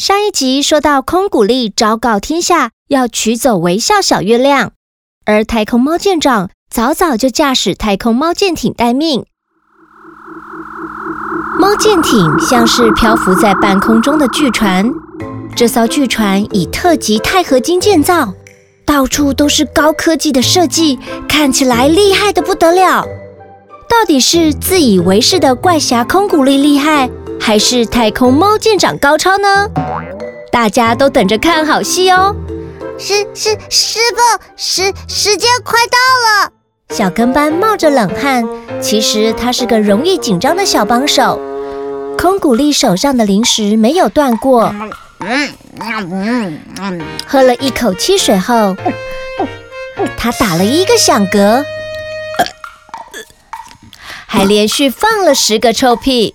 上一集说到，空谷丽昭告天下要取走微笑小月亮，而太空猫舰长早早就驾驶太空猫舰艇待命。猫舰艇像是漂浮在半空中的巨船，这艘巨船以特级钛合金建造，到处都是高科技的设计，看起来厉害的不得了。到底是自以为是的怪侠空谷丽厉害，还是太空猫舰长高超呢？大家都等着看好戏哦！师师师傅，时时间快到了。小跟班冒着冷汗，其实他是个容易紧张的小帮手。空谷丽手上的零食没有断过，喝了一口汽水后，他打了一个响嗝。还连续放了十个臭屁。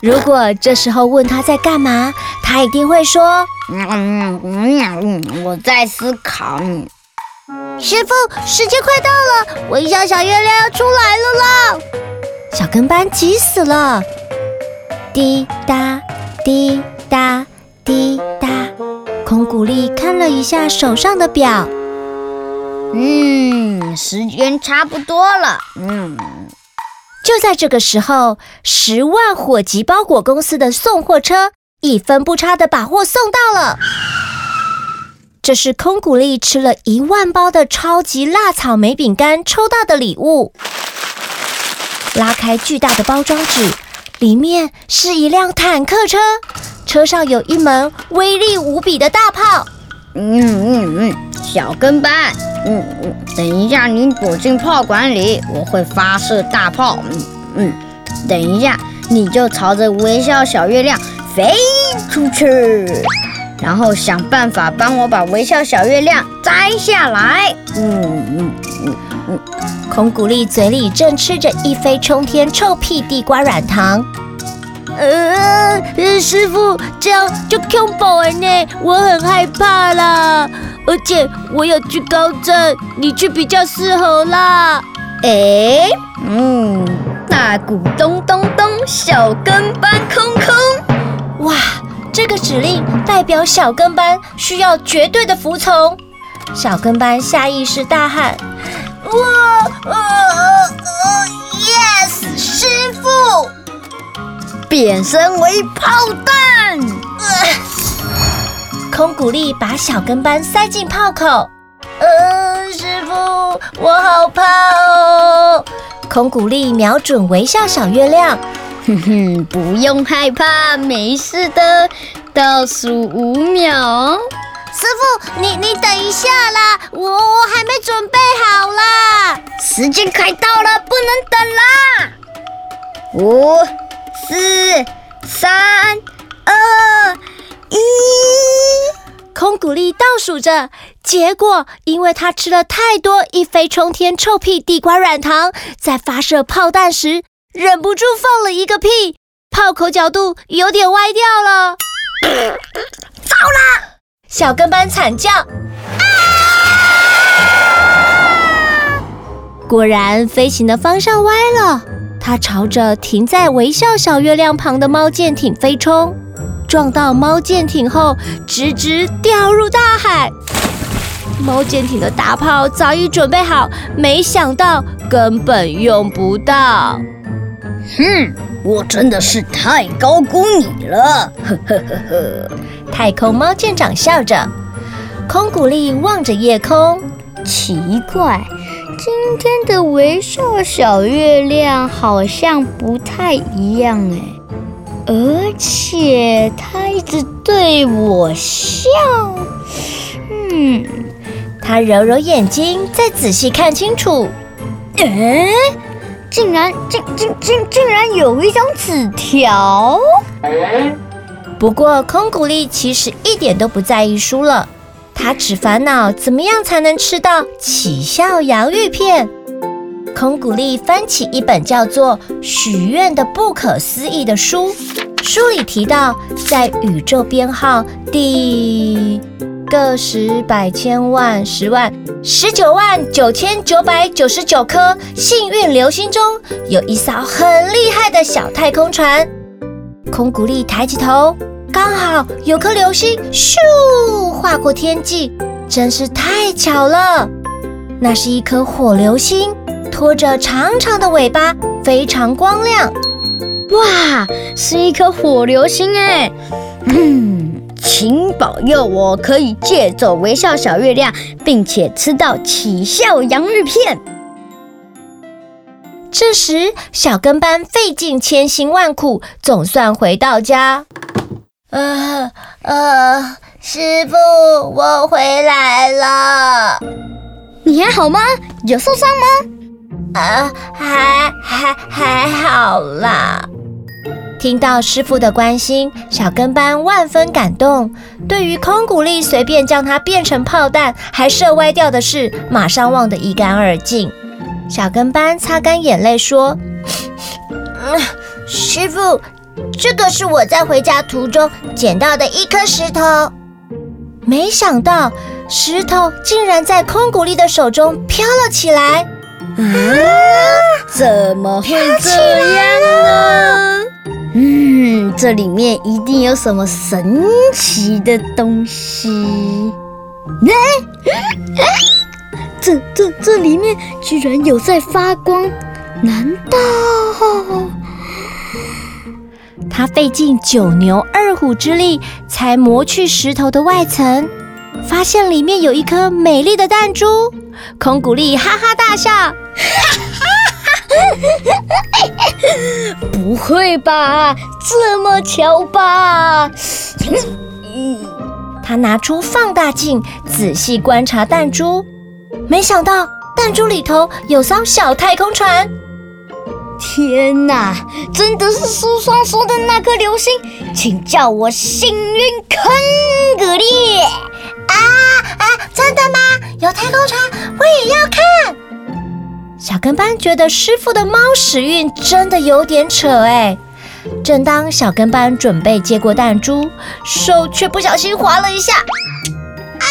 如果这时候问他在干嘛，他一定会说：“嗯嗯嗯，我在思考。”师傅，时间快到了，微笑小月亮要出来了啦！小跟班急死了。滴答滴答滴答，空谷丽看了一下手上的表。嗯，时间差不多了。嗯，就在这个时候，十万火急包裹公司的送货车一分不差的把货送到了。这是空谷丽吃了一万包的超级辣草莓饼干抽到的礼物。拉开巨大的包装纸，里面是一辆坦克车，车上有一门威力无比的大炮。嗯嗯嗯，小跟班。嗯嗯，等一下，你躲进炮管里，我会发射大炮。嗯嗯，等一下，你就朝着微笑小月亮飞出去，然后想办法帮我把微笑小月亮摘下来。嗯嗯嗯嗯，空谷丽嘴里正吃着一飞冲天臭屁地瓜软糖。呃，师傅，这样就恐怖了呢，我很害怕啦。而且我有惧高症，你去比较适合啦。哎，嗯，大鼓咚咚咚，小跟班空空。哇，这个指令代表小跟班需要绝对的服从。小跟班下意识大喊：“哇，呃呃，yes，师傅！”变身为炮弹。呃空谷丽把小跟班塞进炮口。嗯，师傅，我好怕哦。空谷丽瞄准微笑小月亮。哼哼，不用害怕，没事的。倒数五秒。师傅，你你等一下啦，我我还没准备好啦。时间快到了，不能等啦。五、四、三、二。一，空谷丽倒数着，结果因为他吃了太多一飞冲天臭屁地瓜软糖，在发射炮弹时忍不住放了一个屁，炮口角度有点歪掉了。糟了！小跟班惨叫。果然，飞行的方向歪了，他朝着停在微笑小月亮旁的猫舰艇飞冲。撞到猫舰艇后，直直掉入大海。猫舰艇的大炮早已准备好，没想到根本用不到。哼，我真的是太高估你了！呵呵呵呵。太空猫舰长笑着。空谷丽望着夜空，奇怪，今天的微笑小月亮好像不太一样哎。而且他一直对我笑，嗯，他揉揉眼睛，再仔细看清楚，诶，竟然，竟竟竟竟然有一张纸条。不过空谷丽其实一点都不在意输了，他只烦恼怎么样才能吃到起效洋芋片。空谷丽翻起一本叫做《许愿的不可思议》的书。书里提到，在宇宙编号第个十百千万十万十九万九千九百九十九颗幸运流星中，有一艘很厉害的小太空船。空古力抬起头，刚好有颗流星咻划过天际，真是太巧了。那是一颗火流星，拖着长长的尾巴，非常光亮。哇，是一颗火流星哎！嗯，请保佑我可以借走微笑小月亮，并且吃到起笑洋芋片。这时，小跟班费尽千辛万苦，总算回到家。呃呃，师傅，我回来了。你还好吗？有受伤吗？啊，还还还好啦。听到师傅的关心，小跟班万分感动。对于空谷力随便将它变成炮弹还射歪掉的事，马上忘得一干二净。小跟班擦干眼泪说：“嗯，师傅，这个是我在回家途中捡到的一颗石头。没想到石头竟然在空谷力的手中飘了起来。啊，怎么会这样呢？嗯，这里面一定有什么神奇的东西。哎，这这这里面居然有在发光，难道？他费尽九牛二虎之力才磨去石头的外层，发现里面有一颗美丽的弹珠。空古力哈哈大笑。不会吧，这么巧吧？他拿出放大镜，仔细观察弹珠，没想到弹珠里头有艘小太空船。天哪，真的是书上说的那颗流星，请叫我幸运空古力！啊啊，真的吗？有太空船，我也要看。小跟班觉得师傅的猫屎运真的有点扯哎。正当小跟班准备接过弹珠，手却不小心滑了一下，啊！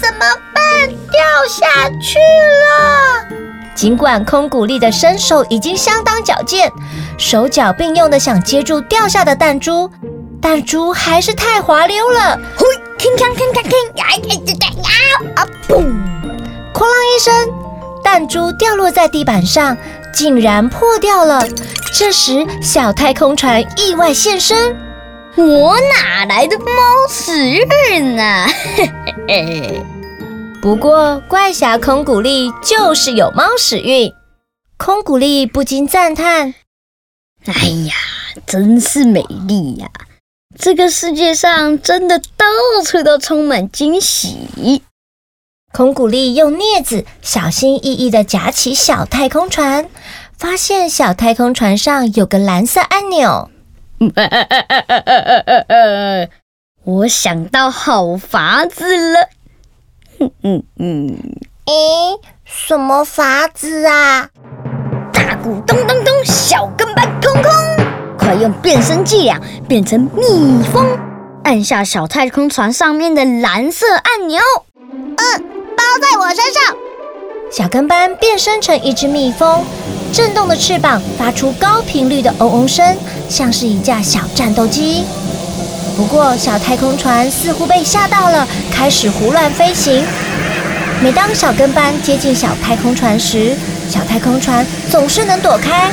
怎么办？掉下去了！尽管空谷力的身手已经相当矫健，手脚并用的想接住掉下的弹珠，弹珠还是太滑溜了。铿锵铿锵铿！呀呀呀呀！啊砰！哐啷一声。弹珠掉落在地板上，竟然破掉了。这时，小太空船意外现身。我哪来的猫屎运呢？不过，怪侠空谷力就是有猫屎运。空谷力不禁赞叹：“哎呀，真是美丽呀！这个世界上真的到处都充满惊喜。”孔古力用镊子小心翼翼地夹起小太空船，发现小太空船上有个蓝色按钮。我想到好法子了。嗯嗯嗯，诶，什么法子啊？大鼓咚咚咚，小跟班空空，快用变身伎俩变成蜜蜂，按下小太空船上面的蓝色按钮。嗯。包在我身上，小跟班变身成一只蜜蜂，震动的翅膀发出高频率的嗡嗡声，像是一架小战斗机。不过，小太空船似乎被吓到了，开始胡乱飞行。每当小跟班接近小太空船时，小太空船总是能躲开。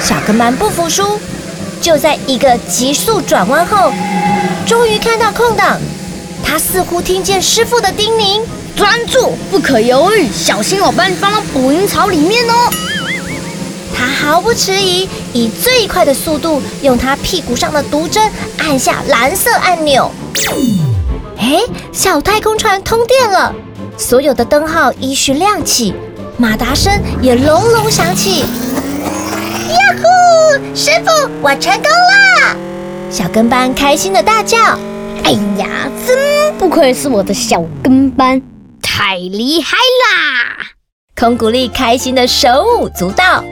小跟班不服输，就在一个急速转弯后，终于看到空档。他似乎听见师傅的叮咛。专注，不可犹豫，小心我把你放到捕蝇草里面哦！他毫不迟疑，以最快的速度用他屁股上的毒针按下蓝色按钮。哎，小太空船通电了，所有的灯号依序亮起，马达声也隆隆响起。呀呼！师傅，我成功了！小跟班开心的大叫：“哎呀，真不愧是我的小跟班！”太厉害啦！空古力开心的手舞足蹈，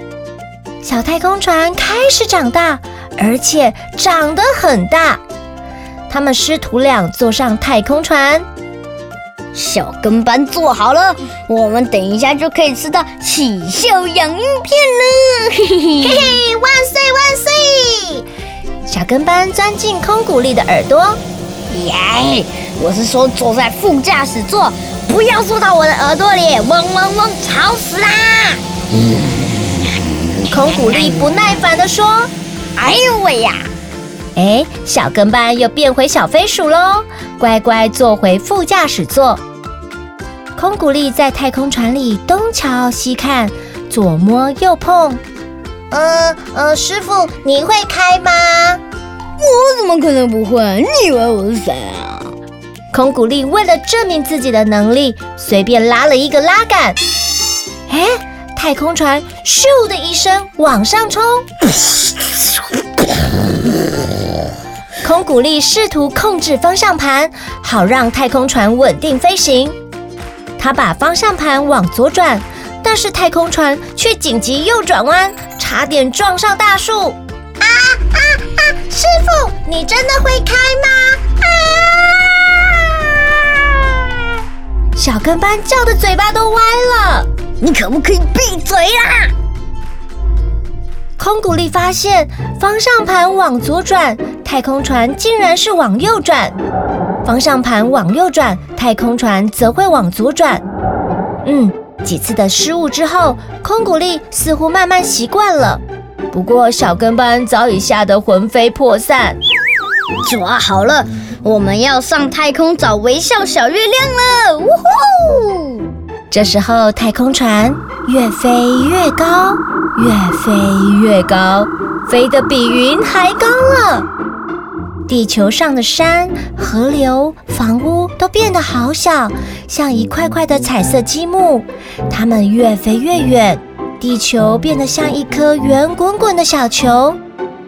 小太空船开始长大，而且长得很大。他们师徒俩坐上太空船，小跟班做好了，我们等一下就可以吃到喜笑洋芋片了！嘿嘿嘿嘿，万岁万岁！小跟班钻进空谷力的耳朵。耶！我是说坐在副驾驶座，不要坐到我的耳朵里，嗡嗡嗡，吵死啦！空谷力不耐烦地说：“哎呦喂呀！”哎，小跟班又变回小飞鼠喽，乖乖坐回副驾驶座。空谷力在太空船里东瞧西看，左摸右碰。呃呃，师傅，你会开吗？我怎么可能不会？你以为我是谁啊？空谷力为了证明自己的能力，随便拉了一个拉杆。哎，太空船咻的一声往上冲。空谷力试图控制方向盘，好让太空船稳定飞行。他把方向盘往左转，但是太空船却紧急右转弯，差点撞上大树。啊啊啊！师傅，你真的会开吗？啊！小跟班叫的嘴巴都歪了。你可不可以闭嘴啦？空谷力发现方向盘往左转。太空船竟然是往右转，方向盘往右转，太空船则会往左转。嗯，几次的失误之后，空谷力似乎慢慢习惯了。不过小跟班早已吓得魂飞魄散。抓好了，我们要上太空找微笑小月亮了！呜呼！这时候太空船越飞越高，越飞越高，飞得比云还高了。地球上的山、河流、房屋都变得好小，像一块块的彩色积木。它们越飞越远，地球变得像一颗圆滚滚的小球。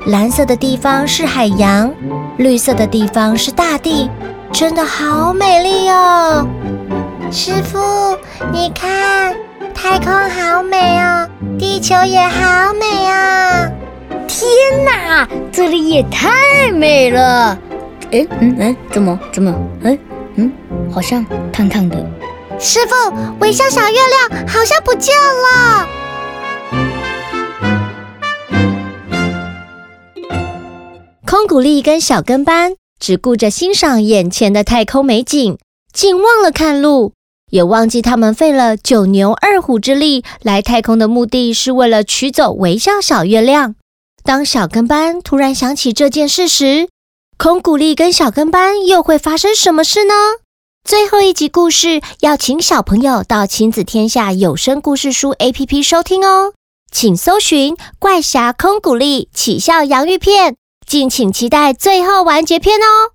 蓝色的地方是海洋，绿色的地方是大地，真的好美丽哦！师傅，你看，太空好美哦，地球也好美啊！天哪，这里也太美了！哎，嗯嗯，怎么怎么？哎，嗯，好像烫烫的。师傅，微笑小月亮好像不见了。空谷力跟小跟班只顾着欣赏眼前的太空美景，竟忘了看路，也忘记他们费了九牛二虎之力来太空的目的是为了取走微笑小月亮。当小跟班突然想起这件事时，空古力跟小跟班又会发生什么事呢？最后一集故事要请小朋友到亲子天下有声故事书 APP 收听哦，请搜寻《怪侠空古力起笑洋芋片》，敬请期待最后完结篇哦。